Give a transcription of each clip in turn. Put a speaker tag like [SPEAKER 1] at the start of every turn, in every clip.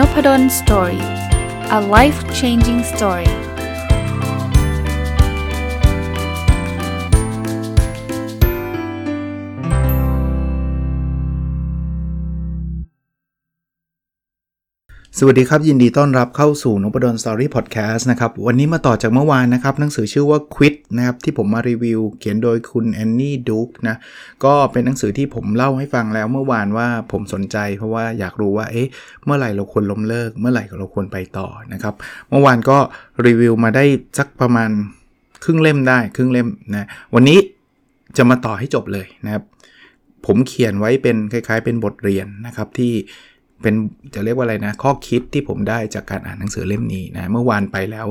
[SPEAKER 1] n o p ด d o สตอรี่ a life changing story สวัสดีครับ ยินดีต้อนรับเข้าสู่นบดอนสตอรี่พอดแคสต์นะครับ วันนี้มาต่อจากเมื่อวานนะครับ หนังสือชื่อว่า Quit นะครับที่ผมมารีวิว เขียนโดยคุณแอนนี่ดูกนะก็เป็นหนังสือที่ผมเล่าให้ฟังแล้วเมื่อวานว่าผมสนใจ เพราะว่าอยากรู้ว่าเอ๊ะเมื่อไหร่เราควรล้มเลิก เมื่อไหร่เราควรไปต่อนะครับ เมื่อวานก็รีวิวมาได้สักประมาณครึ่งเล่มได้ครึ่งเล่มนะวันนี้จะมาต่อให้จบเลยนะครับผมเขียนไว้เป็นคล้าย ๆ เป็นบทเรียนนะครับที่ เป็นจะเรียกว่าอะไรนะ ข้อคิดที่ผมได้จากการอ่านหนังสือเล่มนี้นะ เมื่อวานไปแล้ว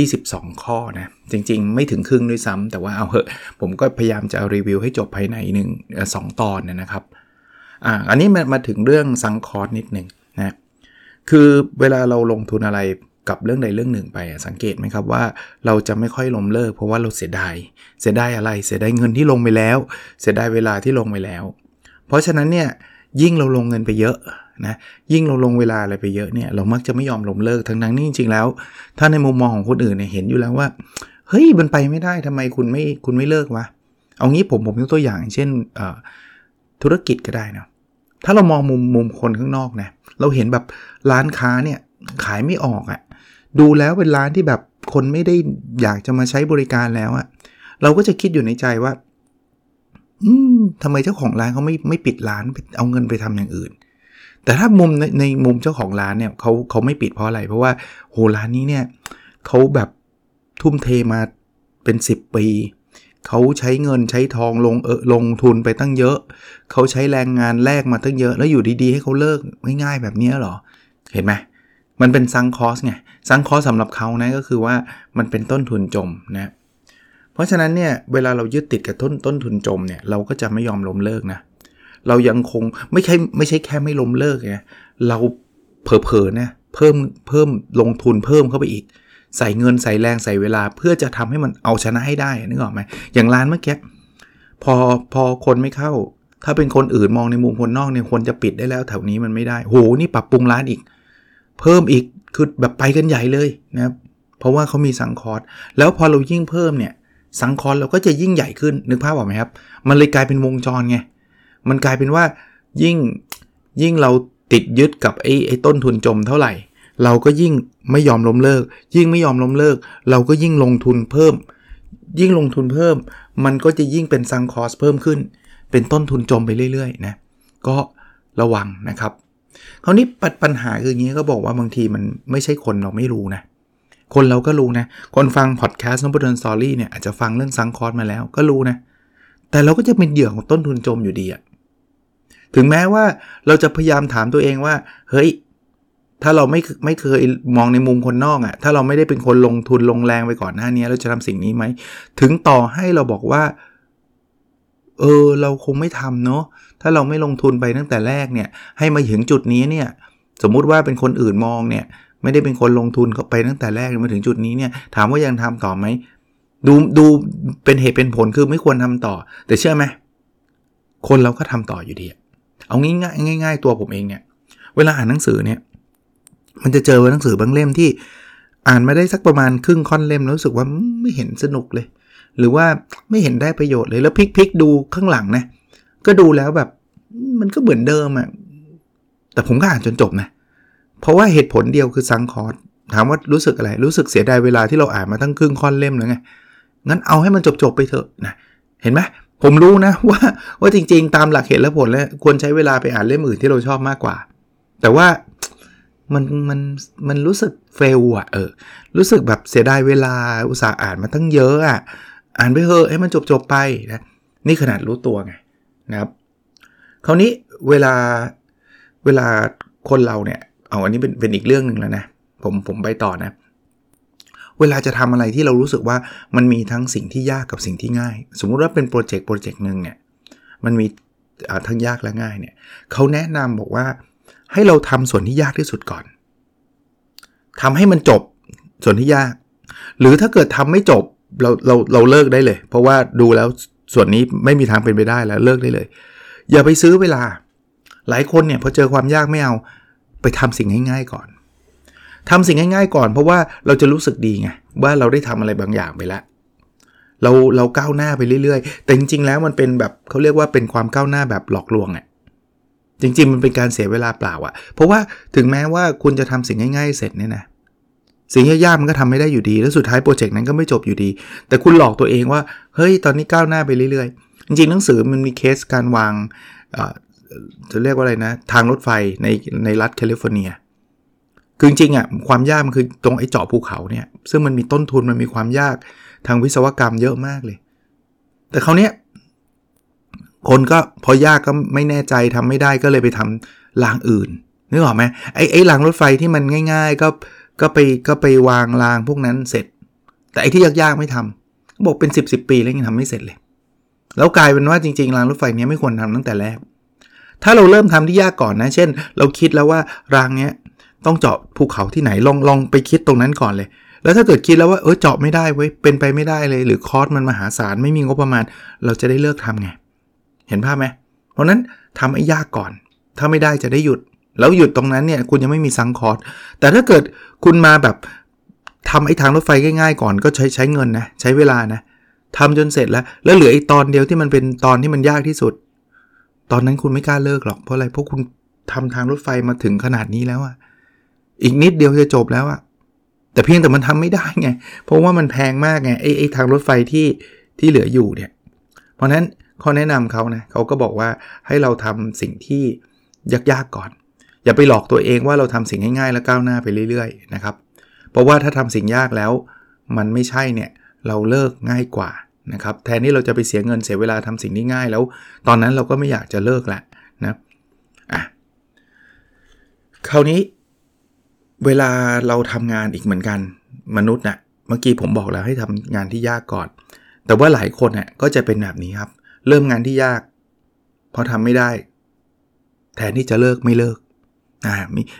[SPEAKER 1] 22 ข้อนะ จริงๆ ไม่ถึงครึ่งด้วยซ้ำแต่ว่าเอาเหอะผมก็พยายามจะรีวิวให้จบภายในหนึ่งสองตอนนะครับอ่าอันนี้มามาถึงเรื่องซังคอร์สนิดหนึ่งนะคือเวลาเราลงทุนอะไรกับเรื่องใดเรื่องหนึ่งไปสังเกตไหมครับว่าเราจะไม่ค่อยล้มเลิกเพราะว่าเราเสียดายเสียดายอะไรเสียดายเงินที่ลงไปแล้ว เสียดายเวลาที่ลงไปแล้ว เพราะฉะนั้นเนี่ยยิ่งเราลงเงินไปเยอะ นะยิ่งเราลงเวลาอะไรไปเยอะเนี่ยเรามักจะไม่ยอมล้มเลิกทั้งนั้นนี่จริงๆแล้ว ถ้าในมุมมองของคนอื่นเนี่ยเห็นอยู่แล้วว่าเฮ้ยมันไปไม่ได้ทำไมคุณไม่คุณไม่เลิกวะเอางี้ผมผมยกตัวอย่างเช่นธุรกิจก็ได้นะถ้าเรามองมุมมุมคนข้างนอกนะเราเห็นแบบร้านค้าเนี่ยขายไม่ออกอะ่ะดูแล้วเป็นร้านที่แบบคนไม่ได้อยากจะมาใช้บริการแล้วอะ่ะเราก็จะคิดอยู่ในใจว่า อืมทำไมเจ้าของร้านเขาไม่ไม่ปิดร้านเอาเงินไปทำอย่างอื่น แต่ถ้ามุมในในมุมเจ้าของร้านเนี่ยเขาเขาไม่ปิดเพราะอะไร เพราะว่าโหร้านนี้เนี่ยเขาแบบทุ่มเทมาเป็น 10 ปีเขาใช้เงินใช้ทองลงเออลงทุนไปตั้งเยอะ เขาใช้แรงงานแลกมาตั้งเยอะ แล้วอยู่ดีๆ ให้เขาเลิกง่ายๆแบบนี้หรอ เห็นไหมมันเป็นซังคอสไงซังคอสสำหรับเขานะก็คือว่ามันเป็นต้นทุนจมนะเพราะฉะนั้นเนี่ยเวลาเรายึดติดกับต้นต้นทุนจมเนี่ยเราก็จะไม่ยอมล้มเลิกนะ เรายังคงไม่ใช่ไม่ใช่แค่ไม่ล้มเลิกไงเราเผลอๆนะเพิ่มเพิ่มลงทุนเพิ่มเข้าไปอีก ใส่เงินใส่แรงใส่เวลา เพื่อจะทำให้มันเอาชนะให้ได้นึกออกไหมอย่างร้านเมื่อกี้พอพอคนไม่เข้า ถ้าเป็นคนอื่นมองในมุมคนนอกเนี่ยควรจะปิดได้แล้วแถวนี้มันไม่ได้โหนี่ปรับปรุงร้านอีก เพิ่มอีกคือแบบไปกันใหญ่เลยนะครับเพราะว่าเขามีสังคอร์สแล้วพอเรายิ่งเพิ่มเนี่ยสังคอร์สเราก็จะยิ่งใหญ่ขึ้นนึกภาพออกไหมครับ มันเลยกลายเป็นวงจรไง มันกลายเป็นว่ายิ่งยิ่งเราติดยึดกับไอ้ไอ้ต้นทุนจมเท่าไหร่ เราก็ยิ่งไม่ยอมล้มเลิก ยิ่งไม่ยอมล้มเลิก เราก็ยิ่งลงทุนเพิ่ม ยิ่งลงทุนเพิ่ม มันก็จะยิ่งเป็น sunk cost เพิ่มขึ้น เป็นต้นทุนจมไปเรื่อยๆนะก็ระวังนะครับคราวนี้ปัญปัญหาคืออย่างนี้ก็บอกว่าบางทีมันไม่ใช่คนเราไม่รู้นะคนเราก็รู้นะ คนฟังพอดแคสต์ Nopadol's Story เนี่ยอาจจะฟังเรื่อง sunk cost มาแล้วก็รู้นะ แต่เราก็จะเป็นเหยื่อของต้นทุนจมอยู่ดีอะ ถึงแม้ว่าเราจะพยายามถามตัวเองว่า เฮ้ย ถ้าเราไม่ไม่เคยมองในมุมคนนอกอะ่ะ ถ้าเราไม่ได้เป็นคนลงทุนลงแรงไปก่อนหน้านี้เราจะทำสิ่งนี้ไหม ถึงต่อให้เราบอกว่า เออ เราคงไม่ทำเนาะ ถ้าเราไม่ลงทุนไปตั้งแต่แรกเนี่ย ให้มาถึงจุดนี้เนี่ย สมมุติว่าเป็นคนอื่นมองเนี่ย ไม่ได้เป็นคนลงทุนเข้าไปตั้งแต่แรกมาถึงจุดนี้เนี่ย ถามว่ายังทำต่อไหมดูดูเป็นเหตุเป็นผลคือไม่ควรทำต่อ แต่เชื่อไหมคนเราก็ทำต่ออยู่ดี เอาง่ายๆง่าย ๆ ตัวผมเองเนี่ย เวลาอ่านหนังสือเนี่ย มันจะเจอหนังสือบางเล่มที่อ่านมาได้สักประมาณครึ่งค่อนเล่มแล้วรู้สึกว่าไม่เห็นสนุกเลย หรือว่าไม่เห็นได้ประโยชน์เลยแล้วพลิกๆดูข้างหลังนะ ก็ดูแล้วแบบ มันก็เหมือนเดิมอะ่ะแต่ผมก็อ่านจนจบนะ เพราะว่าเหตุผลเดียวคือซังคอร์สถามว่ารู้สึกอะไร รู้สึกเสียดายเวลาที่เราอ่านมาตั้งครึ่งค่อนเล่มแล้วไง งั้นเอาให้มันจบๆไปเถอะนะ เห็นไหม ผมรู้นะว่าว่าจริงๆ ตามหลักเหตุและผลแล้วควรใช้เวลาไปอ่านเล่มอื่นที่เราชอบมากกว่า แต่ว่ามันมันมันรู้สึกเฟลอะเออรู้สึกแบบเสียดายเวลาอุตส่าห์อ่านมาตั้งเยอะอะอ่านไปเถอะให้มันจบจบไปนะนี่ขนาดรู้ตัวไงนะครับคราวนี้เวลาเวลาคนเราเนี่ยเอาอันนี้เป็นเป็นอีกเรื่องหนึ่งแล้วนะผมผมไปต่อนะเเวลาจะทำอะไรที่เรารู้สึกว่ามันมีทั้งสิ่งที่ยากกับสิ่งที่ง่าย สมมุติว่าเป็นโปรเจกต์โปรเจกต์หนึ่งเนี่ยมันมีทั้งยากและง่ายเนี่ยเขาแนะนำบอกว่าให้เราทำส่วนที่ยากที่สุดก่อนทำให้มันจบส่วนที่ยาก หรือถ้าเกิดทำไม่จบเราเราเราเลิกได้เลย เพราะว่าดูแล้วส่วนนี้ไม่มีทางเป็นไปได้แล้วเลิกได้เลย อย่าไปซื้อเวลา หลายคนเนี่ยพอเจอความยากไม่เอาไปทำสิ่งง่ายๆก่อน ทำสิ่งง่ายๆก่อน เพราะว่าเราจะรู้สึกดีไงว่าเราได้ทำอะไรบางอย่างไปแล้วเราเราก้าวหน้าไปเรื่อยๆ แต่จริงๆแล้วมันเป็นแบบเขาเรียกว่าเป็นความก้าวหน้าแบบหลอกลวงอะ่ะจริงๆ มันเป็นการเสียเวลาเปล่าอะ่ะ เพราะว่าถึงแม้ว่าคุณจะทำสิ่งง่ายๆ เสร็จเนี่ยนะสิ่งยากๆมันก็ทำไม่ได้อยู่ดี แล้วสุดท้ายโปรเจกต์นั้นก็ไม่จบอยู่ดี แต่คุณหลอกตัวเองว่าเฮ้ยตอนนี้ก้าวหน้าไปเรื่อยๆ จริงๆ หนังสือมันมีเคสการวางจะเรียกว่าอะไรนะ ทางรถไฟในในรัฐแคลิฟอร์เนีย คือจริงๆอะความยากมันคือตรงไอ้เจาะภูเขาเนี่ย ซึ่งมันมีต้นทุนมันมีความยากทางวิศวกรรมเยอะมากเลย แต่เขาเนี้ยคนก็พอยากก็ไม่แน่ใจทำไม่ได้ก็เลยไปทำรางอื่นนึกออกไหมไอ้ไอ้รางรถไฟที่มันง่าย ๆ ก็ก็ไปก็ไปวางรางพวกนั้นเสร็จ แต่ไอ้ที่ยากๆไม่ทำบอกเป็น 10บสปีแล้วยังทำไม่เสร็จเลย แล้วกลายเป็นว่าจริงๆรางรถไฟนี้ไม่ควรทำตั้งแต่แรกถ้าเราเริ่มทำที่ยากก่อนนะ เช่น เราคิดแล้วว่ารางเนี้ย ต้องเจาะภูเขาที่ไหนลองลองไปคิดตรงนั้นก่อนเลย แล้วถ้าเกิดคิดแล้วว่าเออเจาะไม่ได้เว้ยเป็นไปไม่ได้เลย หรือคอสมันมหาศาลไม่มีงบประมาณ เราจะได้เลิกทำไง เห็นภาพไหมเพราะนั้นทำไอ้ยากก่อน ถ้าไม่ได้จะได้หยุด แล้วหยุดตรงนั้นเนี่ยคุณยังไม่มีซังคอสแต่ถ้าเกิดคุณมาแบบทำไอ้ทางรถไฟง่าย ๆ ก่อนก็ใช้ใช้เงินนะใช้เวลานะทำจนเสร็จแล้ว แล้วเหลือไอ้ตอนเดียวที่มันเป็นตอนที่มันยากที่สุด ตอนนั้นคุณไม่กล้าเลิกหรอกเพราะอะไรเพราะคุณทำทางรถไฟมาถึงขนาดนี้แล้วอะ อีกนิดเดียวจะจบแล้วอะแต่เพียงแต่มันทำไม่ได้ไง เพราะว่ามันแพงมากไงไอ้ไอ้ทางรถไฟที่ที่เหลืออยู่เนี่ย เพราะนั้นข้อแนะนำเขานะเขาก็บอกว่าให้เราทำสิ่งที่ยากๆก่อน อย่าไปหลอกตัวเองว่าเราทำสิ่งง่ายๆแล้วก้าวหน้าไปเรื่อยๆนะครับ เพราะว่าถ้าทำสิ่งยากแล้ว มันไม่ใช่เนี่ยเราเลิกง่ายกว่านะครับแทนที่เราจะไปเสียเงินเสียเวลาทำสิ่งที่ง่ายแล้ว ตอนนั้นเราก็ไม่อยากจะเลิกละนะอะคราวนี้ เวลาเราทำงานอีกเหมือนกันมนุษย์นะ่ะเมื่อกี้ผมบอกแล้วให้ทำงานที่ยากก่อน แต่ว่าหลายคนน่ยก็จะเป็นแบบนี้ครับ เริ่มงานที่ยากพอทำไม่ได้ แทนที่จะเลิกไม่เลิกอ่า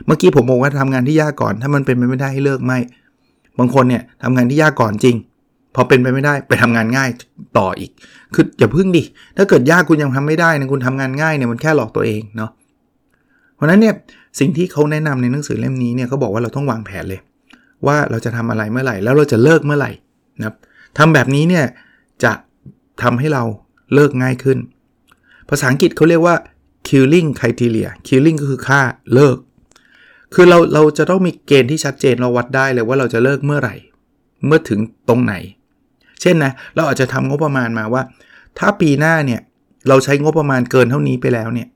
[SPEAKER 1] เมื่อกี้ผมบอกว่าทำงานที่ยากก่อน ถ้ามันเป็นไปไม่ได้ให้เลิกไม่ บางคนเนี่ยทำงานที่ยากก่อนจริง พอเป็นไปไม่ได้ไปทำงานง่ายต่ออีก คืออย่าพึ่งดิ ถ้าเกิดยากคุณยังทำไม่ได้นะคุณทำงานง่ายเนี่ยมันแค่หลอกตัวเองเนาะ เพราะนั้นเนี่ยสิ่งที่เขาแนะนำในหนังสือเล่มนี้เนี่ยเขาบอกว่าเราต้องวางแผนเลย ว่าเราจะทำอะไรเมื่อไหร่ แล้วเราจะเลิกเมื่อไหร่นะครับทำแบบนี้เนี่ยจะทำให้เราเลิกง่ายขึ้น ภาษาอังกฤษเขาเรียกว่า killing criteria killing ก็คือค่าเลิก คือเราเราจะต้องมีเกณฑ์ที่ชัดเจนเราวัดได้เลยว่าเราจะเลิกเมื่อไหร่ เมื่อถึงตรงไหน เช่นนะเราอาจจะทำงบประมาณมาว่า ถ้าปีหน้าเนี่ยเราใช้งบประมาณเกินเท่านี้ไปแล้วเนี่ย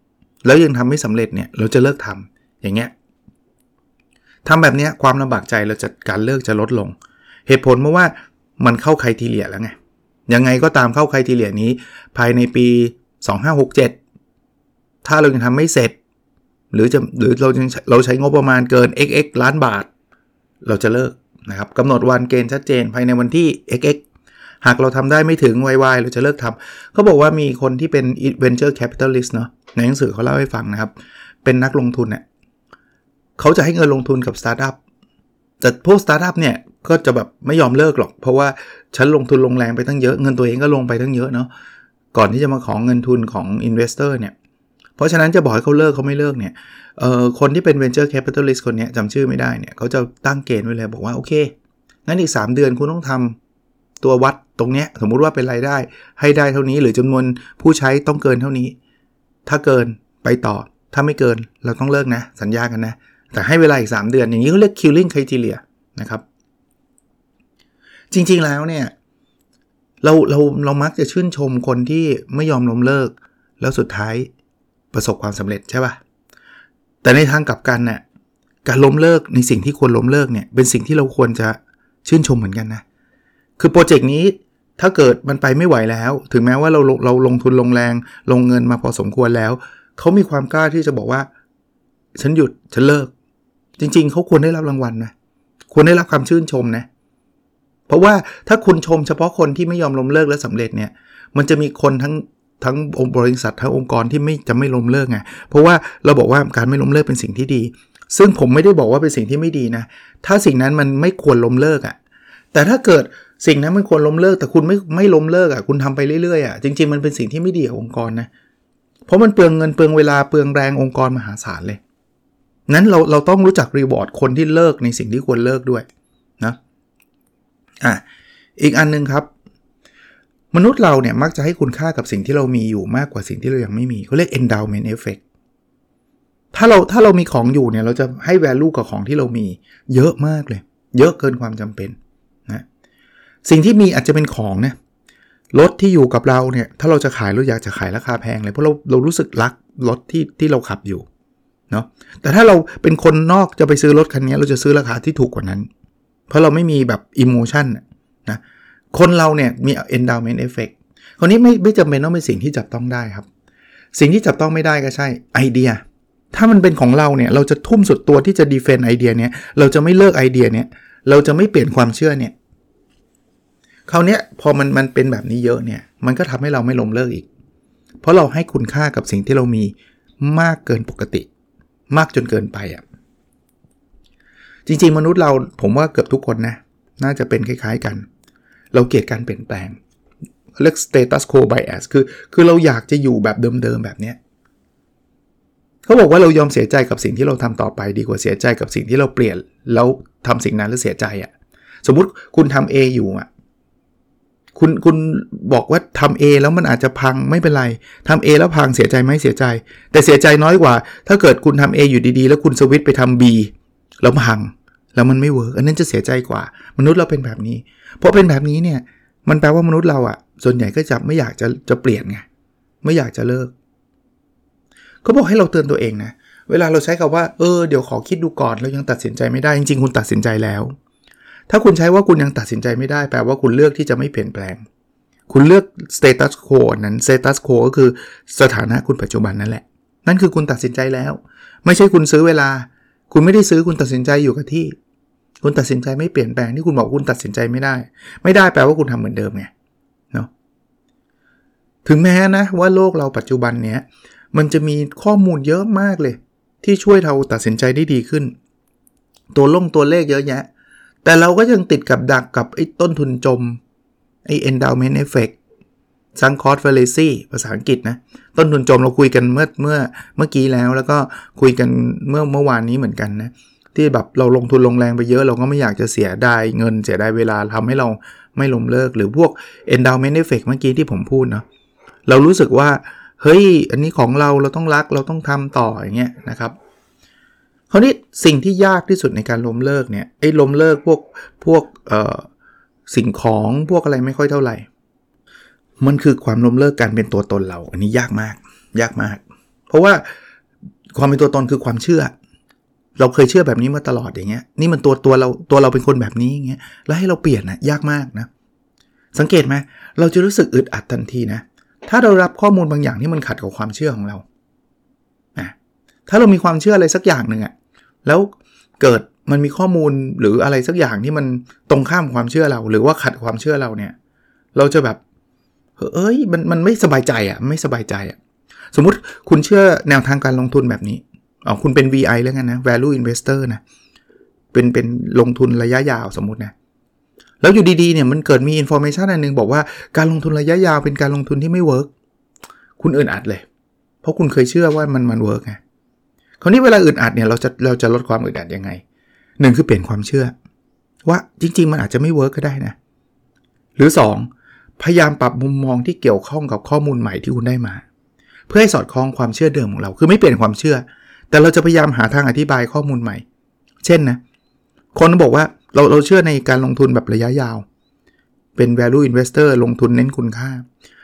[SPEAKER 1] แล้วยังทำไม่สำเร็จเนี่ยเราจะเลิกทำอย่างเงี้ยทำแบบนี้ความลำบากใจเราจะการเลิกจะลดลง เหตุผลเพราะว่ามันเข้าใครทีเลียแล้วไงยังไงก็ตามเข้าใครทีเลียนี้ ภายในปี 2567 ถ้าเรายังทำไม่เสร็จ หรือจะหรือเราเราใช้งบประมาณเกิน xx ล้านบาท เราจะเลิกนะครับกำหนดวันเกณฑ์ชัดเจนภายในวันที่ xx หากเราทำได้ไม่ถึง yy เราจะเลิกทำเขาบอกว่ามีคนที่เป็น venture capitalist เนาะในหนังสือเขาเล่าให้ฟังนะครับ เป็นนักลงทุนเนี่ยเขาจะให้เงินลงทุนกับสตาร์ทอัพแต่พวกสตาร์ทอัพเนี่ยก็จะแบบไม่ยอมเลิกหรอก เพราะว่าฉันลงทุนลงแรงไปตั้งเยอะเงินตัวเองก็ลงไปตั้งเยอะเนาะก่อนที่จะมาขอเงินทุนของ investor เนี่ยเพราะฉะนั้นจะบอกให้เขาเลิกเขาไม่เลิกเนี่ยเอ่อคนที่เป็น venture capitalist คนนี้จำชื่อไม่ได้เนี่ยเขาจะตั้งเกณฑ์ไว้เลยบอกว่า โอเค งั้นอีก 3 เดือนคุณต้องทำตัววัด ตรงเนี้ยสมมุติว่าเป็นรายได้ให้ได้เท่านี้ หรือจำนวนผู้ใช้ต้องเกินเท่านี้ ถ้าเกินไปต่อถ้าไม่เกินเราต้องเลิกนะ สัญญากันนะ แต่ให้เวลาอีก 3 เดือน อย่างนี้เขาเรียก killing criteria นะครับ จริงๆแล้วเนี่ย เราเราเรามักจะชื่นชมคนที่ไม่ยอมล้มเลิก แล้วสุดท้ายประสบความสำเร็จใช่ปะ่ะแต่ในทางกลับกันเนี่ยการล้มเลิกในสิ่งที่ควรล้มเลิกเนี่ยเป็นสิ่งที่เราควรจะชื่นชมเหมือนกันนะ คือโปรเจกต์นี้ ถ้าเกิดมันไปไม่ไหวแล้ว ถึงแม้ว่าเราเราลงทุนลงแรง ลงเงินมาพอสมควรแล้ว เขามีความกล้าที่จะบอกว่า ฉันหยุดฉันเลิก จริง ๆ เขาควรได้รับรางวัลนะควรได้รับคำชื่นชมนะ เพราะว่าถ้าคุณชมเฉพาะคนที่ไม่ยอมล้มเลิกและสำเร็จเนี่ย มันจะมีคนทั้งทั้งองค์บริษัททั้งองค์กรที่ไม่จะไม่ล้มเลิกไง เพราะว่าเราบอกว่าการไม่ล้มเลิกเป็นสิ่งที่ดี ซึ่งผมไม่ได้บอกว่าเป็นสิ่งที่ไม่ดีนะ ถ้าสิ่งนั้นมันไม่ควรล้มเลิกอะ่ะ แต่ถ้าเกิด สิ่งนั้นมันควรล้มเลิกแต่คุณไม่ไม่ล้มเลิกอะ่ะคุณทำไปเรื่อยๆอะ่ะจริงๆมันเป็นสิ่งที่ไม่ดีขององค์กรนะเพราะมันเปลืองเงินเปลืองเวลาเปลืองแรงองค์กรมหาศาลเลยนั้นเราเราต้องรู้จักรีวอร์ดคนที่เลิกในสิ่งที่ควรเลิกด้วยนะอะอีกอันนึงครับ มนุษย์เราเนี่ยมักจะให้คุณค่ากับสิ่งที่เรามีอยู่มากกว่าสิ่งที่เรายังไม่มีเขาเรียก endowment effect ถ้าเราถ้าเรามีของอยู่เนี่ยเราจะให้ value กับของที่เรามี เยอะมากเลย เยอะเกินความจำเป็น สิ่งที่มีอาจจะเป็นของนะรถที่อยู่กับเราเนี่ย ถ้าเราจะขายเราอยากจะขายราคาแพงเลยเพราะเราเรารู้สึกรักรถที่ที่เราขับอยู่เนาะแต่ถ้าเราเป็นคนนอกจะไปซื้อรถคันนี้เราจะซื้อราคาที่ถูกกว่านั้น เพราะเราไม่มีแบบอิโมชันนะคนเราเนี่ยมี endowment effect คนนี้ไม่ไม่จำเป็นต้องเป็นสิ่งที่จับต้องได้ครับ สิ่งที่จับต้องไม่ได้ก็ใช่ไอเดีย ถ้ามันเป็นของเราเนี่ยเราจะทุ่มสุดตัวที่จะ defend ไอเดียเนี้ยเราจะไม่เลิกไอเดียเนี้ยเราจะไม่เปลี่ยนความเชื่อเนี่ย คราวนี้พอมันมันเป็นแบบนี้เยอะเนี่ย มันก็ทำให้เราไม่ล้มเลิกอีก เพราะเราให้คุณค่ากับสิ่งที่เรามีมากเกินปกติ มากจนเกินไปอะ่ะ จริง ๆ มนุษย์เราผมว่าเกือบทุกคนนะ น่าจะเป็นคล้าย ๆกัน เราเกลียดการเปลี่ยนแปลงเรียก status quo bias คือ คือเราอยากจะอยู่แบบเดิมๆแบบเนี้ยเขาบอกว่าเรายอมเสียใจกับสิ่งที่เราทำต่อไปดีกว่าเสียใจกับสิ่งที่เราเปลี่ยน แล้วทำสิ่งนั้นแล้วเสียใจอะ่ะ สมมุติคุณทำ A อยู่อะ่ะ คุณคุณบอกว่าทำ A แล้วมันอาจจะพังไม่เป็นไรทำ A แล้วพังเสียใจไหมเสียใจ แต่เสียใจน้อยกว่า ถ้าเกิดคุณทำ A อยู่ดีๆ แล้วคุณสวิตไปทำ B แล้วพัง แล้วมันไม่ work อันนั้นจะเสียใจกว่า มนุษย์เราเป็นแบบนี้ เพราะเป็นแบบนี้เนี่ยมันแปลว่ามนุษย์เราอะ่ะ ส่วนใหญ่ก็จะไม่อยากจะจะเปลี่ยนไงไม่อยากจะเลิกเขาบอกให้เราเตือนตัวเองนะเวลาเราใช้คำว่าเออเดี๋ยวขอคิดดูก่อนแล้วยังตัดสินใจไม่ได้จริงๆคุณตัดสินใจแล้ว ถ้าคุณใช้ว่าคุณยังตัดสินใจไม่ได้แปลว่าคุณเลือกที่จะไม่เปลี่ยนแปลง คุณเลือก status quo นั้น status quo ก็คือสถานะคุณปัจจุบันนั่นแหละ นั่นคือคุณตัดสินใจแล้ว ไม่ใช่คุณซื้อเวลา คุณไม่ได้ซื้อคุณตัดสินใจอยู่กับที่ คุณตัดสินใจไม่เปลี่ยนแปลงที่คุณบอกคุณตัดสินใจไม่ได้ ไม่ได้แปลว่าคุณทำเหมือนเดิมไงเนาะถึงแม้นะว่าโลกเราปัจจุบันเนี้ยมันจะมีข้อมูลเยอะมากเลย ที่ช่วยเราตัดสินใจได้ดีขึ้น ตัวลงตัวเลขเยอะแยะ แต่เราก็ยังติดกับดักกับไอ้ต้นทุนจม ไอ้ endowment effect sunk cost fallacy ภาษาอังกฤษนะ ต้นทุนจมเราคุยกันเมื่อเมื่อเมื่อกี้แล้วแล้วก็คุยกันเมื่อเมื่อวานนี้เหมือนกันนะ ที่แบบเราลงทุนลงแรงไปเยอะ เราก็ไม่อยากจะเสียได้เงินเสียได้เวลาทำให้เราไม่ล้มเลิก หรือพวก endowment effect เมื่อกี้ที่ผมพูดเนาะเรารู้สึกว่า เฮ้ย อันนี้ของเราเราต้องรักเราต้องทำต่ออย่างเงี้ยนะครับ คราวนี้สิ่งที่ยากที่สุดในการล้มเลิกเนี่ยไอ้ล้มเลิกพวกพวกสิ่งของพวกอะไรไม่ค่อยเท่าไหร่ มันคือความล้มเลิกการเป็นตัวตนเรา อันนี้ยากมาก ยากมาก เพราะว่าความเป็นตัวตนคือความเชื่อ เราเคยเชื่อแบบนี้มาตลอดอย่างเงี้ย นี่มันตัวตัวเราตัวเราเป็นคนแบบนี้อย่างเงี้ย แล้วให้เราเปลี่ยนนะยากมากนะ สังเกตไหมเราจะรู้สึกอึดอัดทันทีนะ ถ้าเรารับข้อมูลบางอย่างที่มันขัดกับความเชื่อของเรา ถ้าเรามีความเชื่ออะไรสักอย่างหนึ่งอะ แล้วเกิดมันมีข้อมูลหรืออะไรสักอย่างที่มันตรงข้ามความเชื่อเรา หรือว่าขัดความเชื่อเราเนี่ย เราจะแบบ เอ้ยมันมันไม่สบายใจอะ่ะไม่สบายใจอะ่ะสมมุติคุณเชื่อแนวทางการลงทุนแบบนี้อ๋อคุณเป็น VI แล้วกันนะ value investor นะเป็นเป็นลงทุนระยะยาวสมมตินะแล้วอยู่ดีๆเนี่ยมันเกิดมี information อันนึงบอกว่าการลงทุนระยะยาวเป็นการลงทุนที่ไม่ workคุณอึดอัดเลย เพราะคุณเคยเชื่อว่ามันมัน work ไง คราวนี้เวลาอึดอัดเนี่ยเราจะเราจะลดความอึดอัดยังไงหนึ่งคือเปลี่ยนความเชื่อ ว่าจริง ๆ มันอาจจะไม่ work ก็ได้นะ หรือ 2 พยายามปรับมุมมองที่เกี่ยวข้องกับข้อมูลใหม่ที่คุณได้มา เพื่อให้สอดคล้องความเชื่อเดิมของเรา คือไม่เปลี่ยนความเชื่อ แต่เราจะพยายามหาทางอธิบายข้อมูลใหม่ เช่นนะ คนบอกว่าเราเราเชื่อในการลงทุนแบบระยะยาว เป็น value investor ลงทุนเน้นคุณค่า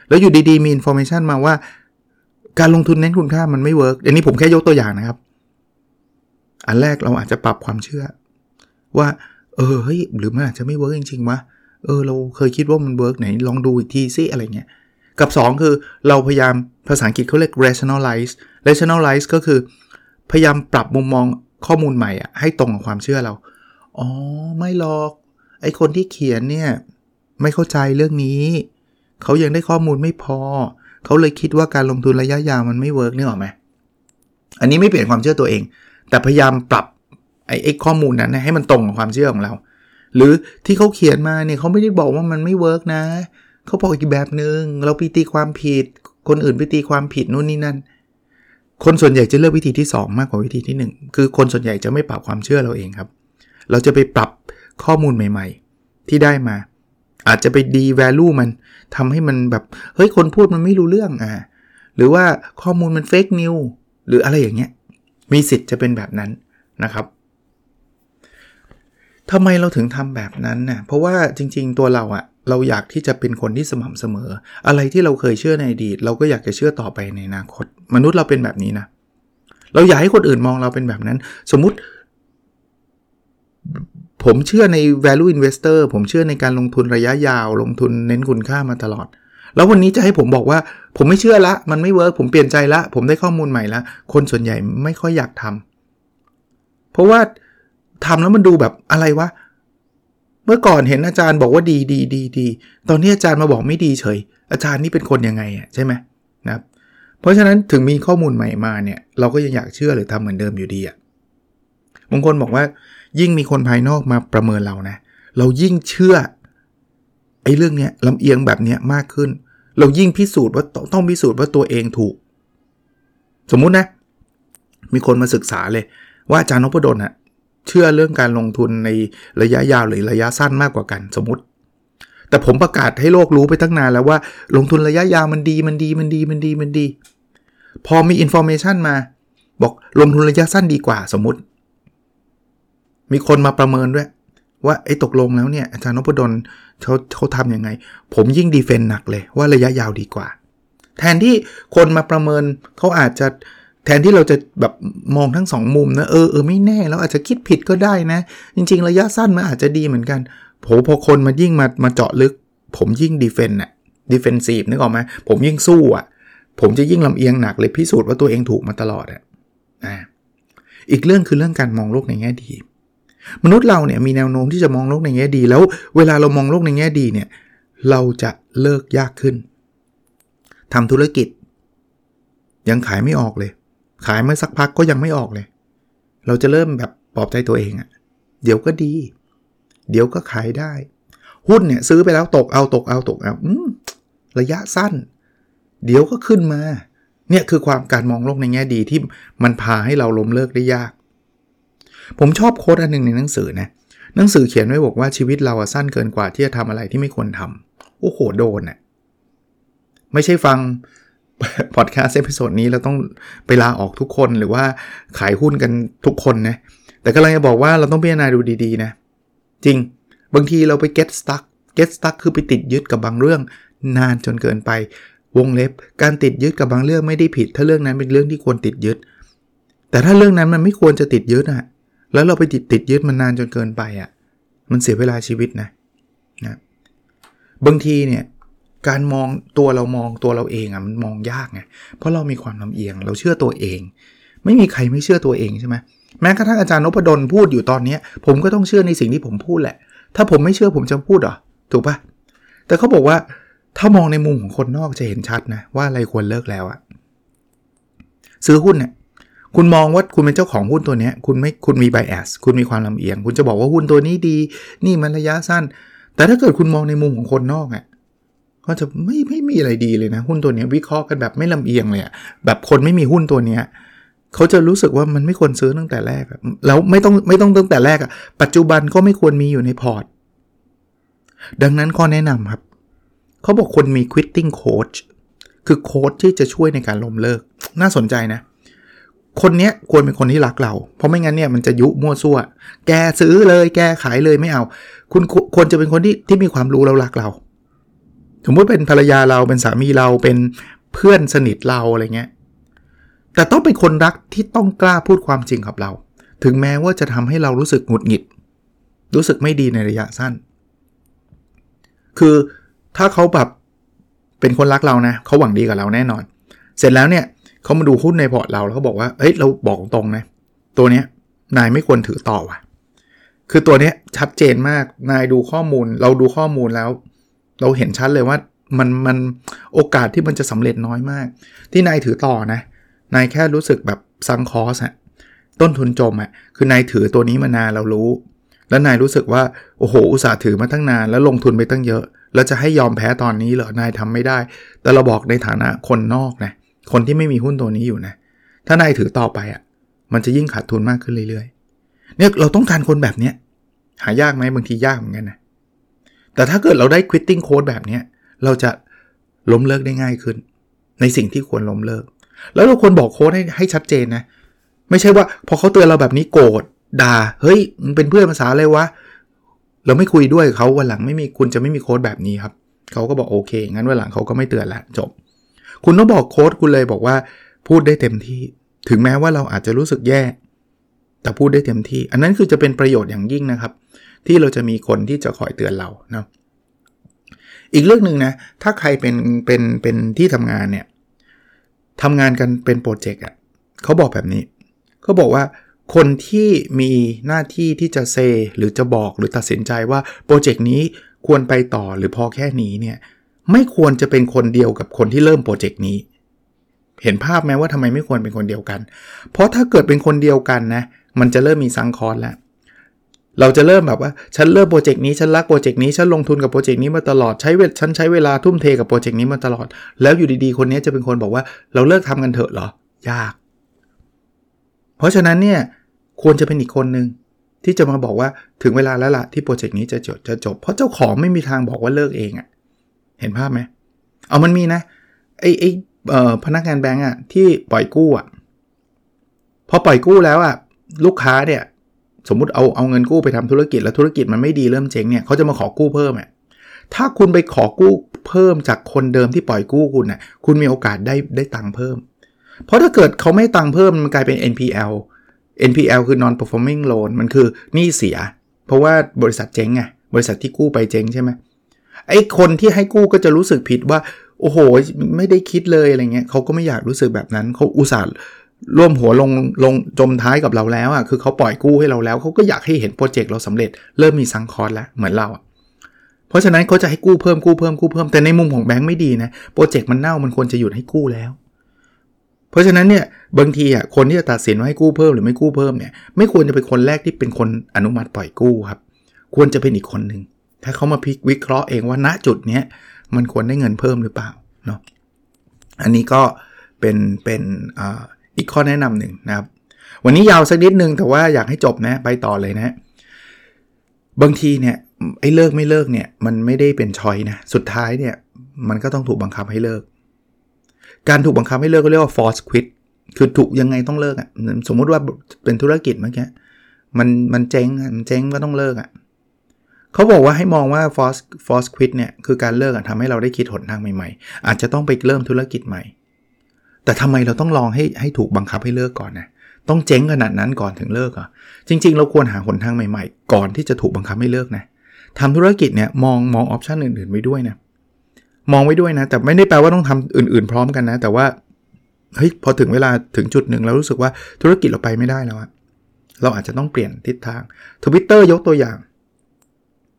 [SPEAKER 1] แล้วอยู่ดีๆมี information มาว่า การลงทุนเน้นคุณค่ามันไม่ work อันนี้ผมแค่ยกตัวอย่างนะครับ อันแรกเราอาจจะปรับความเชื่อ ว่า เออเฮ้ยหรือมันอาจจะไม่ work จริงๆวะเออเราเคยคิดว่ามัน work ไหนลองดูอีกทีซิอะไรเงี้ยกับ 2 คือเราพยายามภาษาอังกฤษเขาเรียก rationalize rationalize ก็คือ พยายามปรับมุมมองข้อมูลใหม่อะให้ตรงกับความเชื่อเรา อ๋อ ไม่หรอก ไอคนที่เขียนเนี่ย ไม่เข้าใจเรื่องนี้ เขายังได้ข้อมูลไม่พอ เขาเลยคิดว่าการลงทุนระยะยาวมันไม่ work นี่เห็นไหมอันนี้ไม่เปลี่ยนความเชื่อตัวเอง แต่พยายามปรับไอ้ข้อมูลนั้นให้มันตรงกับความเชื่อของเรา หรือที่เขาเขียนมาเนี่ยเขาไม่ได้บอกว่ามันไม่ work นะเขาบอกอีกแบบหนึ่งเราไปตีความผิด คนอื่นไปตีความผิดนู่นนี่นั่นคนส่วนใหญ่จะเลือกวิธีที่ 2 มากกว่าวิธีที่ 1 คือคนส่วนใหญ่จะไม่ปรับความเชื่อเราเองครับ เราจะไปปรับข้อมูลใหม่ ๆ ที่ได้มา อาจจะไปดี value มันทำให้มันแบบ เฮ้ย คนพูดมันไม่รู้เรื่องอ่าหรือว่าข้อมูลมันเฟกนิวหรืออะไรอย่างเงี้ย มีสิทธิ์จะเป็นแบบนั้นนะครับทำไมเราถึงทำแบบนั้นน่ะ เพราะว่าจริง ๆ ตัวเราอะเราอยากที่จะเป็นคนที่สม่ำเสมอ อะไรที่เราเคยเชื่อในอดีต เราก็อยากจะเชื่อต่อไปในอนาคต มนุษย์เราเป็นแบบนี้นะ เราอยากให้คนอื่นมองเราเป็นแบบนั้น สมมุติ ผมเชื่อใน value investor ผมเชื่อในการลงทุนระยะยาว ลงทุนเน้นคุณค่ามาตลอด แล้ววันนี้จะให้ผมบอกว่า ผมไม่เชื่อละ มันไม่เวิร์กผมเปลี่ยนใจละ ผมได้ข้อมูลใหม่ละ คนส่วนใหญ่ไม่ค่อยอยากทำเพราะว่าทำแล้วมันดูแบบอะไรวะ เมื่อก่อนเห็นอาจารย์บอกว่าดีดีดีดี ตอนนี้อาจารย์มาบอกไม่ดีเฉย อาจารย์นี่เป็นคนยังไงอะใช่ไหมนะครับ เพราะฉะนั้นถึงมีข้อมูลใหม่มาเนี่ย เราก็ยังอยากเชื่อหรือทำเหมือนเดิมอยู่ดีอะ บางคนบอกว่า ยิ่งมีคนภายนอกมาประเมินเรานะ เรายิ่งเชื่อไอ้เรื่องเนี้ยลำเอียงแบบเนี้ยมากขึ้น เรายิ่งพิสูจน์ว่าต้องพิสูจน์ว่าตัวเองถูก สมมุตินะ มีคนมาศึกษาเลย ว่าอาจารย์นพดลอะเชื่อเรื่องการลงทุนในระยะยาวหรือระยะสั้นมากกว่ากันสมมติ แต่ผมประกาศให้โลกรู้ไปตั้งนานแล้วว่า ลงทุนระยะยาวมันดีมันดีมันดีมันดีมันดี พอมี information มา บอกลงทุนระยะสั้นดีกว่าสมมติ มีคนมาประเมินด้วย ว่าไอ้ตกลงแล้วเนี่ยอาจารย์นพดลเขาเขาทำยังไง ผมยิ่ง defend หนักเลยว่าระยะยาวดีกว่า แทนที่คนมาประเมินเขาอาจจะแทนที่เราจะแบบมองทั้งสองมุมนะเออเออไม่แน่เราอาจจะคิดผิดก็ได้นะ จริง ๆ ระยะสั้นมันอาจจะดีเหมือนกันโผพอคนมายิ่งมามาเจาะลึก ผมยิ่งดีเฟนต์อะดีเฟนซีฟนึกออกไหมผมยิ่งสู้อะผมจะยิ่งลำเอียงหนักเลยพิสูจน์ว่าตัวเองถูกมาตลอดอะอ่าอีกเรื่องคือเรื่องการมองโลกในแง่ดี มนุษย์เราเนี่ยมีแนวโน้มที่จะมองโลกในแง่ดี แล้วเวลาเรามองโลกในแง่ดีเนี่ยเราจะเลิกยากขึ้นทำธุรกิจ ยังขายไม่ออกเลย ขายมาสักพักก็ยังไม่ออกเลย เราจะเริ่มแบบปลอบใจตัวเองอะ่ะเดี๋ยวก็ดี เดี๋ยวก็ขายได้ หุ้นเนี่ยซื้อไปแล้วตกเอาตกเอาตกเอาอระยะสั้น เดี๋ยวก็ขึ้นมา เนี่ยคือความการมองโลกในแง่ดีที่มันพาให้เราล้มเลิกได้ยาก ผมชอบโค้ดอันหนึ่งในหนังสือนะหนังสือเขียนไว้บอกว่าชีวิตเราสั้นเกินกว่าที่จะทำอะไรที่ไม่ควรทำโอ้โหโดนอะ่ะไม่ใช่ฟังพอดแคสต์ episode นี้เราต้องไปลาออกทุกคนหรือว่าขายหุ้นกันทุกคนนะแต่ก็เลยจะบอกว่าเราต้องพิจารณาดูดีๆนะ จริงบางทีเราไป get stuck get stuck คือไปติดยึดกับบางเรื่องนานจนเกินไปวงเล็บ การติดยึดกับบางเรื่องไม่ได้ผิด ถ้าเรื่องนั้นเป็นเรื่องที่ควรติดยึด แต่ถ้าเรื่องนั้นมันไม่ควรจะติดยึดอะ แล้วเราไปติดติดยึดมันนานจนเกินไปอะมันเสียเวลาชีวิตนะนะ บางทีเนี่ยการมองตัวเรามองตัวเราเองอะมันมองยากไง เพราะเรามีความลำเอียง เราเชื่อตัวเอง ไม่มีใครไม่เชื่อตัวเองใช่ไหมแม้กระทั่งอาจารย์นพดลพูดอยู่ตอนนี้ผมก็ต้องเชื่อในสิ่งที่ผมพูดแหละ ถ้าผมไม่เชื่อผมจะพูดหรอถูกปะแต่เขาบอกว่าถ้ามองในมุมของคนนอกจะเห็นชัดนะว่าอะไรควรเลิกแล้วอะซื้อหุ้นเนี่ย คุณมองว่าคุณเป็นเจ้าของหุ้นตัวนี้คุณไม่คุณมีไบแอสคุณมีความลำเอียง คุณจะบอกว่าหุ้นตัวนี้ดี นี่มันระยะสั้น แต่ถ้าเกิดคุณมองในมุมของคนนอกอะก็จะไม่ไม่มีอะไรดีเลยนะ หุ้นตัวนี้วิเคราะห์กันแบบไม่ลำเอียงเลยอะแบบคนไม่มีหุ้นตัวเนี้ยเขาจะรู้สึกว่ามันไม่ควรซื้อตั้งแต่แรกแล้วไม่ต้องไม่ต้องตั้งแต่แรกอะปัจจุบันก็ไม่ควรมีอยู่ในพอร์ตดังนั้นข้อแนะนำครับเขาบอกคนมี quitting coach คือโค้ชที่จะช่วยในการล้มเลิก น่าสนใจนะ คนเนี้ยควรเป็นคนที่รักเรา เพราะไม่งั้นเนี่ยมันจะยุมั่วซั่ว แกซื้อเลย แกขายเลยไม่เอา คุณควรจะเป็นคนที่ที่มีความรู้แล้วรักเรา สมมติเป็นภรรยาเราเป็นสามีเราเป็นเพื่อนสนิทเราอะไรเงี้ย แต่ต้องเป็นคนรักที่ต้องกล้าพูดความจริงกับเรา ถึงแม้ว่าจะทำให้เรารู้สึกหงุดหงิด รู้สึกไม่ดีในระยะสั้น คือถ้าเขาแบบเป็นคนรักเรานะเขาหวังดีกับเราแน่นอน เสร็จแล้วเนี่ย เขามาดูหุ้นในพอร์ตเราแล้วเขาบอกว่า เฮ้ย เราบอกตรงนะ ตัวเนี้ยนายไม่ควรถือต่อว่ะ คือตัวเนี้ยชัดเจนมาก นายดูข้อมูล เราดูข้อมูลแล้ว เราเห็นชัดเลยว่ามันมันโอกาสที่มันจะสำเร็จน้อยมาก ที่นายถือต่อนะ นายแค่รู้สึกแบบซังคอสอะต้นทุนจมอะคือนายถือตัวนี้มานานเรารู้ แล้วนายรู้สึกว่าโอ้โหอุตส่าห์ถือมาตั้งนานแล้วลงทุนไปตั้งเยอะ แล้วจะให้ยอมแพ้ตอนนี้เหรอนายทำไม่ได้ แต่เราบอกในฐานะคนนอกนะ คนที่ไม่มีหุ้นตัวนี้อยู่นะ ถ้านายถือต่อไปอะ่ะ มันจะยิ่งขาดทุนมากขึ้นเรื่อยๆ เนี่ยเราต้องการคนแบบเนี้ยหายากไหมบางทียากเหมือนกันนะ แต่ถ้าเกิดเราได้ quitting code แบบเนี้ยเราจะล้มเลิกได้ง่ายขึ้น ในสิ่งที่ควรล้มเลิก แล้วเราควรบอกโค้ดให้ให้ชัดเจนนะ ไม่ใช่ว่าพอเขาเตือนเราแบบนี้โกรธด่า เฮ้ยมึงเป็นเพื่อนภาษาอะไรวะ เราไม่คุยด้วยเขาวันหลังไม่มีคุณจะไม่มีโค้ดแบบนี้ครับ เขาก็บอกโอเค งั้นวันหลังเขาก็ไม่เตือนละจบ คุณต้องบอกโค้ดคุณเลยบอกว่า พูดได้เต็มที่ ถึงแม้ว่าเราอาจจะรู้สึกแย่ แต่พูดได้เต็มที่ อันนั้นคือจะเป็นประโยชน์อย่างยิ่งนะครับ ที่เราจะมีคนที่จะคอยเตือนเราเนาะอีกเรื่องหนึ่งนะ ถ้าใครเป็นเป็นเป็นที่ทำงานเนี่ยทำงานกันเป็นโปรเจกต์อะเขาบอกแบบนี้เขาบอกว่าคนที่มีหน้าที่ที่จะเซหรือจะบอกหรือตัดสินใจว่าโปรเจกต์นี้ควรไปต่อหรือพอแค่นี้เนี่ย ไม่ควรจะเป็นคนเดียวกับคนที่เริ่มโปรเจกต์นี้ เห็นภาพไหมว่าทำไมไม่ควรเป็นคนเดียวกัน เพราะถ้าเกิดเป็นคนเดียวกันนะ มันจะเริ่มมี sunk cost แล้วเราจะเริ่มแบบว่า ฉันเริ่มโปรเจกต์นี้ฉันรักโปรเจกต์นี้ฉันลงทุนกับโปรเจกต์นี้มาตลอดใช้เวฉันใช้เวลาทุ่มเทกับโปรเจกต์นี้มาตลอด แล้วอยู่ดีๆ คนนี้จะเป็นคนบอกว่าเราเลิกทำกันเถอะเหรอ ยาก เพราะฉะนั้นเนี่ยควรจะเป็นอีกคนหนึ่งที่จะมาบอกว่าถึงเวลาแล้วล่ะที่โปรเจกต์นี้จะจบจะจบ เพราะเจ้าของไม่มีทางบอกว่าเลิกเองอะ่ะ เห็นภาพไหมเอามันมีนะไอ้ไอ้พนักงานแบงก์อะที่ปล่อยกู้อะพอปล่อยกู้แล้วอะลูกค้าเนี่ยสมมติเอาเอาเงินกู้ไปทำธุรกิจแล้วธุรกิจมันไม่ดีเริ่มเจ๊งเนี่ยเขาจะมาขอกู้เพิ่มอะถ้าคุณไปขอกู้เพิ่มจากคนเดิมที่ปล่อยกู้คุณอะคุณมีโอกาสได้ได้ตังค์เพิ่ม เพราะถ้าเกิดเขาไม่ตังค์เพิ่มมันกลายเป็น NPL NPL คือ non performing loan มันคือหนี้เสีย เพราะว่าบริษัทเจ๊งไงบริษัทที่กู้ไปเจ๊งใช่ไหม ไอ้คนที่ให้กู้ก็จะรู้สึกผิดว่า โอ้โห ไม่ได้คิดเลยอะไรเงี้ยเขาก็ไม่อยากรู้สึกแบบนั้นเขาอุตส่าห์ร่วมหัวลงลงจมท้ายกับเราแล้วอะคือเขาปล่อยกู้ให้เราแล้วเขาก็อยากให้เห็นโปรเจกต์เราสำเร็จเริ่มมีซังคอร์แล้วเหมือนเราอะเพราะฉะนั้นเขาจะให้กู้เพิ่มกู้เพิ่มกู้เพิ่มแต่ในมุมของแบงค์ไม่ดีนะโปรเจกต์มันเน่ามันควรจะหยุดให้กู้แล้ว เพราะฉะนั้นเนี่ยบางทีอะคนที่จะตัดสินว่าให้กู้เพิ่มหรือไม่กู้เพิ่มเนี่ยไม่ควรจะเป็นคนแรกที่เป็นคนอนุมัติปล่อยกู้ครับ ควรจะเป็นอีกคนหนึ่ง ถ้าเขามาพิกวิเคราะห์เองว่าณจุดเนี้ยมันควรได้เงินเพิ่มหรือเปล่าเนาะอันนี้ก็เป็นเป็นอ,อีกข้อแนะนำหนึ่งนะครับ วันนี้ยาวสักนิดนึงแต่ว่าอยากให้จบนะไปต่อเลยนะ บางทีเนี่ยไอ้เลิกไม่เลิกเนี่ยมันไม่ได้เป็นชอยนะสุดท้ายเนี่ยมันก็ต้องถูกบังคับให้เลิก การถูกบังคับให้เลิกก็เรียกว่า force quit คือถูกยังไงต้องเลิกอะ่ะสมมุติว่าเป็นธุรกิจเมื่อกี้มันมันเจ๊งมันเจ๊งก็ต้องเลิกอะ่ะ เขาบอกว่าให้มองว่า force force quit เนี่ยคือการเลิกทำให้เราได้คิดหนทางใหม่ๆ อาจจะต้องไปเริ่มธุรกิจใหม่ แต่ทำไมเราต้องลองให้ให้ถูกบังคับให้เลิกก่อนนะต้องเจ๊งขนาดนั้นก่อนถึงเลิกอะจริง ๆ เราควรหาหนทางใหม่ๆ ก่อนที่จะถูกบังคับให้เลิกนะทำธุรกิจเนี่ยมองมอง option อื่นๆไว้ด้วยนะมองไว้ด้วยนะ แต่ไม่ได้แปลว่าต้องทำอื่น ๆ พร้อมกันนะ แต่ว่าเฮ้ยพอถึงเวลาถึงจุดหนึ่งเรารู้สึกว่าธุรกิจเราไปไม่ได้แล้วอะเราอาจจะต้องเปลี่ยนทิศทางทวิตเตอร์ยกตัวอย่าง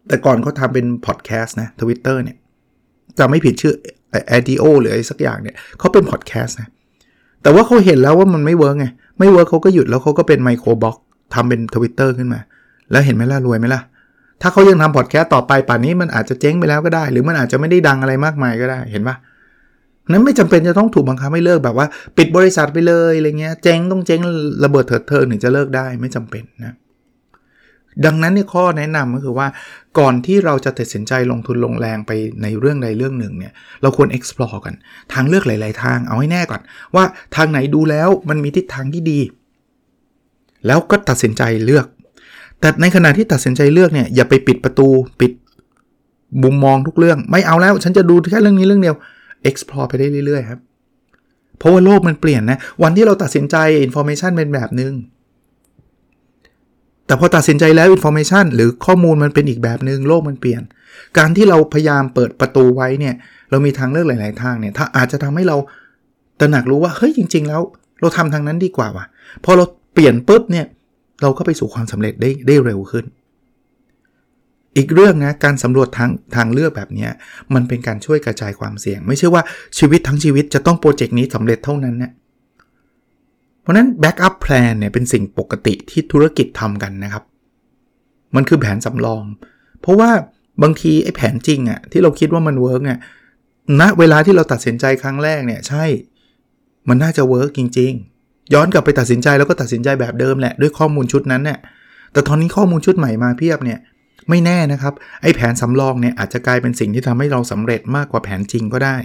[SPEAKER 1] แต่ก่อนเขาทำเป็นพอดแคสต์นะทวิตเตอร์เนี่ยจำไม่ผิดชื่อ Odeo หรืออะไรสักอย่างเนี่ยเขาเป็นพอดแคสต์นะ แต่ว่าเขาเห็นแล้วว่ามันไม่ work ไง ไม่ work เขาก็หยุดแล้วเขาก็เป็น microblogทำเป็นทวิตเตอร์ขึ้นมา แล้วเห็นไหมล่ะ รวยไหมล่ะ ถ้าเขายังทำพอดแคสต์ต่อไปป่านนี้มันอาจจะเจ๊งไปแล้วก็ได้ หรือมันอาจจะไม่ได้ดังอะไรมากมายก็ได้เห็นปะนั้นไม่จำเป็นจะต้องถูกบังคับให้เลิกแบบว่า ปิดบริษัทไปเลยอะไรเงี้ยเจ๊งต้องเจ๊งระเบิดเถิดเทิงถึงจะเลิกได้ไม่จำเป็นนะ ดังนั้นเนี่ยข้อแนะนำก็คือว่าก่อนที่เราจะตัดสินใจลงทุนลงแรงไปในเรื่องใดเรื่องหนึ่งเนี่ยเราควร explore กัน ทางเลือกหลาย ๆ ทางเอาให้แน่ก่อน ว่าทางไหนดูแล้วมันมีทิศทางที่ดี แล้วก็ตัดสินใจเลือก แต่ในขณะที่ตัดสินใจเลือกเนี่ยอย่าไปปิดประตูปิดมุมมองทุกเรื่อง ไม่เอาแล้ว ฉันจะดูแค่เรื่องนี้เรื่องเดียว explore ไปได้เรื่อย ๆ ครับ เพราะว่าโลกมันเปลี่ยนนะวันที่เราตัดสินใจ information เป็นแบบนึง แต่พอตัดสินใจแล้ว information หรือข้อมูลมันเป็นอีกแบบหนึงโลกมันเปลี่ยน การที่เราพยายามเปิดประตูไว้เนี่ยเรามีทางเลือกหลาย ๆ ทางเนี่ยถ้าอาจจะทำให้เราตระหนักรู้ว่าเฮ้ยจริง ๆ แล้ว เราทำทางนั้นดีกว่าว่ะพอเราเปลี่ยนปุ๊บเนี่ยเราก็ไปสู่ความสำเร็จได้ได้เร็วขึ้น อีกเรื่องนะการสำรวจทางทางเลือกแบบนี้มันเป็นการช่วยกระจายความเสี่ยง ไม่ใช่ว่าชีวิตทั้งชีวิตจะต้องโปรเจกต์นี้สำเร็จเท่านั้นเนะ เพราะนั้น backup plan เนี่ยเป็นสิ่งปกติที่ธุรกิจทำกันนะครับ มันคือแผนสำรอง เพราะว่าบางทีไอ้แผนจริงอะ่ะที่เราคิดว่ามัน work เนี่ยณเวลาที่เราตัดสินใจครั้งแรกเนี่ยใช่ มันน่าจะ work จริง ๆ ย้อนกลับไปตัดสินใจแล้วก็ตัดสินใจแบบเดิมแหละด้วยข้อมูลชุดนั้นเนี่ยแต่ตอนนี้ข้อมูลชุดใหม่มาเพียบเนี่ยไม่แน่นะครับ ไอ้แผนสำรองเนี่ยอาจจะกลายเป็นสิ่งที่ทำให้เราสำเร็จมากกว่าแผนจริงก็ได้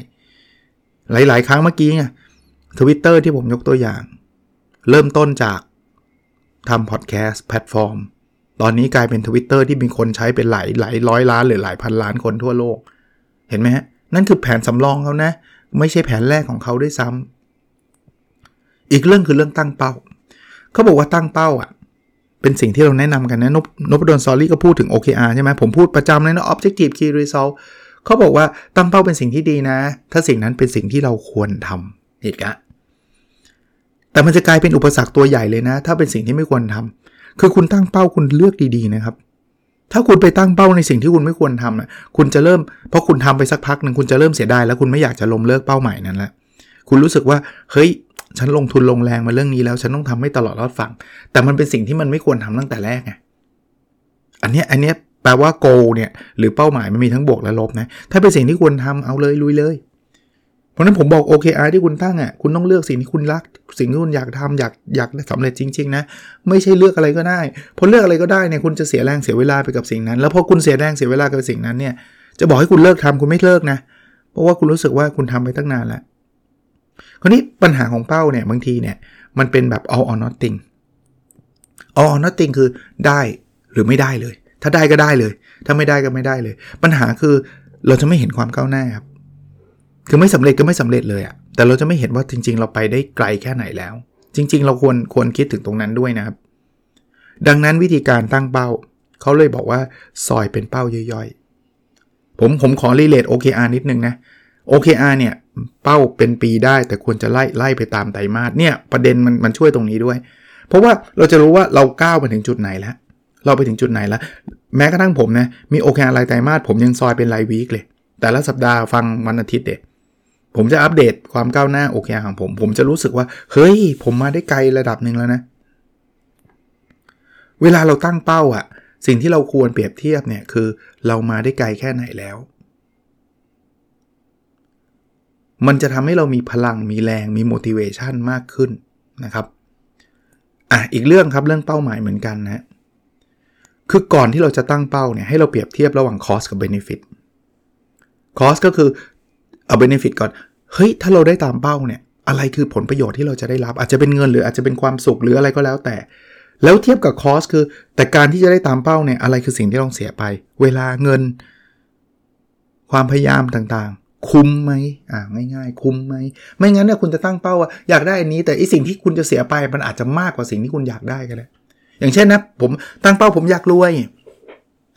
[SPEAKER 1] หลาย ๆ ครั้งเมื่อกี้ไงทวิตเตอร์ที่ผมยกตัวอย่าง เริ่มต้นจากทำพอดแคสต์แพลตฟอร์ม ตอนนี้กลายเป็น Twitter ที่มีคนใช้เป็นหลายหลายร้อยล้านหรือหลายพันล้านคนทั่วโลก เห็นไหมฮะ นั่นคือแผนสำรองเขานะ ไม่ใช่แผนแรกของเขาด้วยซ้ำ อีกเรื่องคือเรื่องตั้งเป้า เขาบอกว่าตั้งเป้าอะ เป็นสิ่งที่เราแนะนำกันนะ Nop Nopadol's Story ก็พูดถึง OKR ใช่ไหมผมพูดประจำเลยนะ Objective Key Result เขาบอกว่าตั้งเป้าเป็นสิ่งที่ดีนะ ถ้าสิ่งนั้นเป็นสิ่งที่เราควรทำอีกอะ แต่มันจะกลายเป็นอุปสรรคตัวใหญ่เลยนะ ถ้าเป็นสิ่งที่ไม่ควรทำคือคุณตั้งเป้าคุณเลือกดีๆนะครับ ถ้าคุณไปตั้งเป้าในสิ่งที่คุณไม่ควรทำนะคุณจะเริ่มเพอคุณทำไปสักพักหนึ่งคุณจะเริ่มเสียดายแล้วคุณไม่อยากจะล้มเลิกเป้าหมายนั้นแล้วคุณรู้สึกว่าเฮ้ยฉันลงทุนลงแรงมาเรื่องนี้แล้ว ฉันต้องทำให้ตลอดรอดฝั่ง แต่มันเป็นสิ่งที่มันไม่ควรทำตั้งแต่แรกไงอันนี้อันนี้แปลว่า goal เนี่ยหรือเป้าหมายมันมีทั้งบวกและลบนะถ้าเป็นสิ่งที่ควรทำเอาเลยลุยเลย เพราะนั้นผมบอก OKR ที่คุณตั้งอะคุณต้องเลือกสิ่งที่คุณรัก สิ่งที่คุณอยากทำอยากอยากสำเร็จจริง ๆ นะ ไม่ใช่เลือกอะไรก็ได้พอเลือกอะไรก็ได้เนี่ยคุณจะเสียแรงเสียเวลาไปกับสิ่งนั้น แล้วพอคุณเสียแรงเสียเวลากับสิ่งนั้นเนี่ยจะบอกให้คุณเลิกทำคุณไม่เลิกนะ เพราะว่าคุณรู้สึกว่าคุณทำไปตั้งนานแล้วคราวนี้ปัญหาของเป้าเนี่ยบางทีเนี่ยมันเป็นแบบ all or nothing all or nothing คือได้หรือไม่ได้เลย ถ้าได้ก็ได้เลย ถ้าไม่ได้ก็ไม่ได้เลย ปัญหาคือเราจะไม่เห็นความก้าวหน้าครับ คือไม่สำเร็จก็ไม่สำเร็จเลยอะแต่เราจะไม่เห็นว่าจริง ๆ เราไปได้ไกลแค่ไหนแล้ว จริง ๆ เราควรควรคิดถึงตรงนั้นด้วยนะครับ ดังนั้นวิธีการตั้งเป้า เขาเลยบอกว่าซอยเป็นเป้าย่อยๆ ผมผมขอรีเลท OKR นิดนึงนะ OKR เนี่ยเป้าเป็นปีได้ แต่ควรจะไล่ไล่ไปตามไตรมาสเนี่ยประเด็นมันมันช่วยตรงนี้ด้วย เพราะว่าเราจะรู้ว่าเราก้าวไปถึงจุดไหนแล้ว เราไปถึงจุดไหนแล้ว แม้กระทั่งผมนะมี OKR รายไตรมาสผมยังซอยเป็นรายวีคเลย แต่ละสัปดาห์ฟังวันอาทิตย์เด็ ผมจะอัปเดตความก้าวหน้า OKR ของผม ผมจะรู้สึกว่า เฮ้ย ผมมาได้ไกลระดับหนึ่งแล้วนะ เวลาเราตั้งเป้าอะสิ่งที่เราควรเปรียบเทียบเนี่ยคือเรามาได้ไกลแค่ไหนแล้ว มันจะทำให้เรามีพลังมีแรงมี motivation มากขึ้นนะครับอะอีกเรื่องครับเรื่องเป้าหมายเหมือนกันนะคือก่อนที่เราจะตั้งเป้าเนี่ยให้เราเปรียบเทียบระหว่าง cost กับ benefit cost ก็คือ เอา benefit ก่อน เฮ้ย ถ้าเราได้ตามเป้าเนี่ย อะไรคือผลประโยชน์ที่เราจะได้รับ อาจจะเป็นเงินหรืออาจจะเป็นความสุขหรืออะไรก็แล้วแต่ แล้วเทียบกับ cost คือ แต่การที่จะได้ตามเป้าเนี่ย อะไรคือสิ่งที่ต้องเสียไป เวลาเงิน ความพยายามต่างๆ คุ้มไหมอ่าง่ายๆ คุ้มไหม ไม่งั้นเนี่ยคุณจะตั้งเป้าว่าอยากได้อันนี้ แต่ไอสิ่งที่คุณจะเสียไปมันอาจจะมากกว่าสิ่งที่คุณอยากได้ก็ได้ อย่างเช่นนะผมตั้งเป้าผมอยากรวย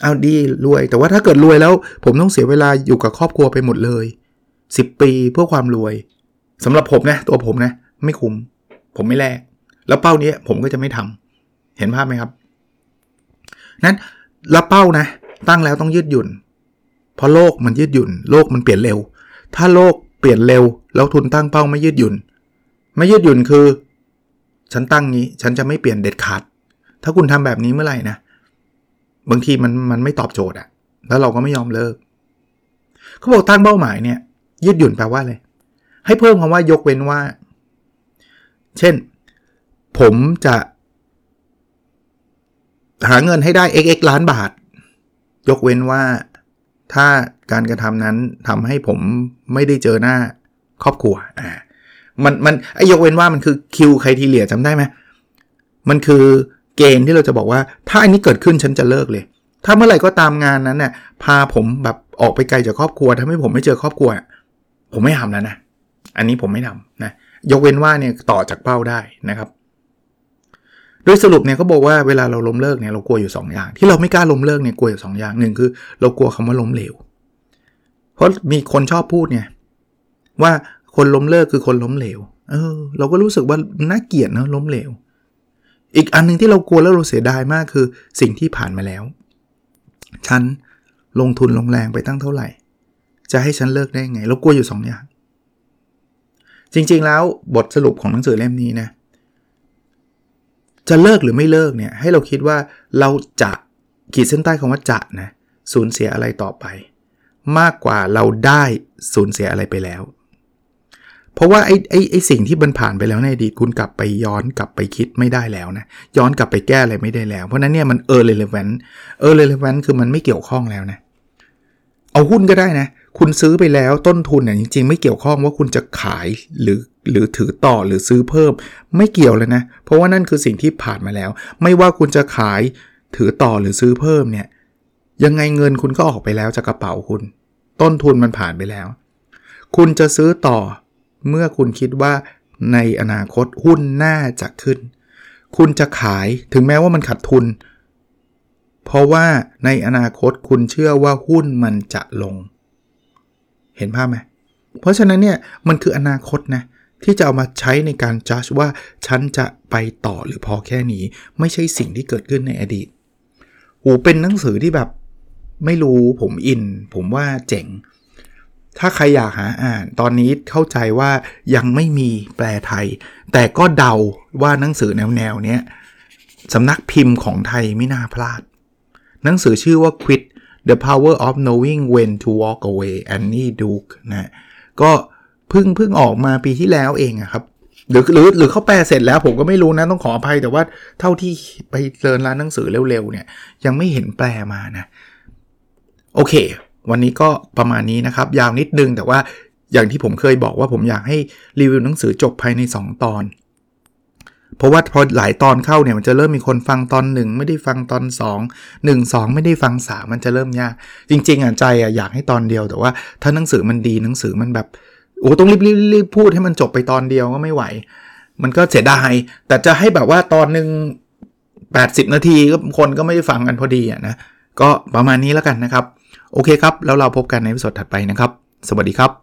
[SPEAKER 1] เอาดีรวย แต่ว่าถ้าเกิดรวยแล้ว ผมต้องเสียเวลาอยู่กับครอบครัวไปหมดเลย 10 ปีเพื่อความรวยสำหรับผมนะตัวผมนะ ไม่คุ้ม ผมไม่แลกแล้วเป้านี้ผมก็จะไม่ทำเห็นภาพไหมครับ นั้นแล้วเป้านะ ตั้งแล้วต้องยืดหยุ่น เพราะโลกมันยืดหยุ่น โลกมันเปลี่ยนเร็ว ถ้าโลกเปลี่ยนเร็ว แล้วทุนตั้งเป้าไม่ยืดหยุ่น ไม่ยืดหยุ่นคือ ฉันตั้งนี้ ฉันจะไม่เปลี่ยนเด็ดขาด ถ้าคุณทำแบบนี้เมื่อไหร่นะบางทีมันมันไม่ตอบโจทย์อะแล้วเราก็ไม่ยอมเลิก เขาบอกตั้งเป้าหมายเนี่ย ยืดหยุ่นแปลว่าอะไร ให้เพิ่มคำว่ายกเว้นว่า เช่น ผมจะ หาเงินให้ได้ xx ล้านบาท ยกเว้นว่า ถ้าการกระทำนั้นทำให้ผมไม่ได้เจอหน้าครอบครัว อ่า มันมันไอยกเว้นว่ามันคือคิวใครทีเหลียจำได้ไหมมันคือเกณฑ์ที่เราจะบอกว่า ถ้าอันนี้เกิดขึ้นฉันจะเลิกเลย ถ้าเมื่อไหร่ก็ตามงานนั้นเนี่ยพาผมแบบออกไปไกลจากครอบครัวทำให้ผมไม่เจอครอบครัว ผมไม่ทำแล้วนะ อันนี้ผมไม่ทำนะ ยกเว้นว่าเนี่ยต่อจากเป้าได้นะครับ โดยสรุปเนี่ยเขาบอกว่าเวลาเราล้มเลิกเนี่ยเรากลัวอยู่2อย่าง ที่เราไม่กล้าล้มเลิกเนี่ยกลัวอยู่สอย่างหนึ่งคือ เรากลัวคำว่าล้มเหลว เพราะมีคนชอบพูดเนี่ยว่าคนล้มเลิกคือคนล้มเหลว เออ เราก็รู้สึกว่าน่าเกลียดนะล้มเหลว อีกอันนึงที่เรากลัวแล้วเราเสียดายมากคือสิ่งที่ผ่านมาแล้ว ฉันลงทุนลงแรงไปตั้งเท่าไหร่ จะให้ฉันเลิกได้ไง เรากลัวอยู่2ออย่าง จริงๆแล้วบทสรุปของหนังสือเล่มนี้นะ จะเลิกหรือไม่เลิกเนี่ย ให้เราคิดว่าเราจะขีดเส้นใต้คำว่าจะนะสูญเสียอะไรต่อไป มากกว่าเราได้สูญเสียอะไรไปแล้ว เพราะว่าไอ้ไอ้ไอ้สิ่งที่มันผ่านไปแล้วในอดีตคุณกลับไปย้อนกลับไปคิดไม่ได้แล้วนะย้อนกลับไปแก้อะไรไม่ได้แล้ว เพราะนั้นเนี่ยมันเออเรเลเวนเออเรเลเวนคือมันไม่เกี่ยวข้องแล้วนะเอาหุ้นก็ได้นะ คุณซื้อไปแล้วต้นทุนเนี่ยจริง ๆ ไม่เกี่ยวข้องว่าคุณจะขายหรือหรือถือต่อหรือซื้อเพิ่ม ไม่เกี่ยวเลยนะ เพราะว่านั่นคือสิ่งที่ผ่านมาแล้ว ไม่ว่าคุณจะขายถือต่อหรือซื้อเพิ่มเนี่ยยังไงเงินคุณก็ออกไปแล้วจากกระเป๋าคุณ ต้นทุนมันผ่านไปแล้ว คุณจะซื้อต่อ เมื่อคุณคิดว่าในอนาคตหุ้นน่าจะขึ้น คุณจะขายถึงแม้ว่ามันขาดทุน เพราะว่าในอนาคตคุณเชื่อว่าหุ้นมันจะลง เห็นภาพไหมเพราะฉะนั้นเนี่ยมันคืออนาคตนะที่จะเอามาใช้ในการจัดว่าฉันจะไปต่อหรือพอแค่นี้ ไม่ใช่สิ่งที่เกิดขึ้นในอดีตโอ้เป็นหนังสือที่แบบไม่รู้ผมอิน ผมว่าเจ๋ง ถ้าใครอยากหาอ่าน ตอนนี้เข้าใจว่ายังไม่มีแปลไทย แต่ก็เดาว่าหนังสือแนวแนวนี้สำนักพิมพ์ของไทยไม่น่าพลาด หนังสือชื่อว่า Quit The Power of Knowing When to Walk Away Annie Duke นะก็เพิ่งเพิ่งออกมาปีที่แล้วเองครับหรือหรือหรือเขาแปลเสร็จแล้วผมก็ไม่รู้นะต้องขออภัยแต่ว่าเท่าที่ไปเดินร้านหนังสือเร็วๆเนี่ยยังไม่เห็นแปลมานะโอเค วันนี้ก็ประมาณนี้นะครับ ยาวนิดนึงแต่ว่าอย่างที่ผมเคยบอกว่าผมอยากให้รีวิวหนังสือจบภายใน 2 ตอน เพราะว่าพอหลายตอนเข้าเนี่ยมันจะเริ่มมีคนฟังตอน1ไม่ได้ฟังตอน2 1 2 ไม่ได้ฟัง 3 มันจะเริ่มยากจริง ๆอะใจอะอยากให้ตอนเดียวแต่ว่าถ้าหนังสือมันดีหนังสือมันแบบโอ้ต้องรีบรีบพูดให้มันจบไปตอนเดียวก็ไม่ไหว มันก็เสียดายแต่จะให้แบบว่าตอนหนึ่ง80 นาทีก็คนก็ไม่ได้ฟังกันพอดีอะนะก็ประมาณนี้แล้วกันนะครับ โอเคครับ แล้วเราพบกันในวิดีโอถัดไปนะครับ สวัสดีครับ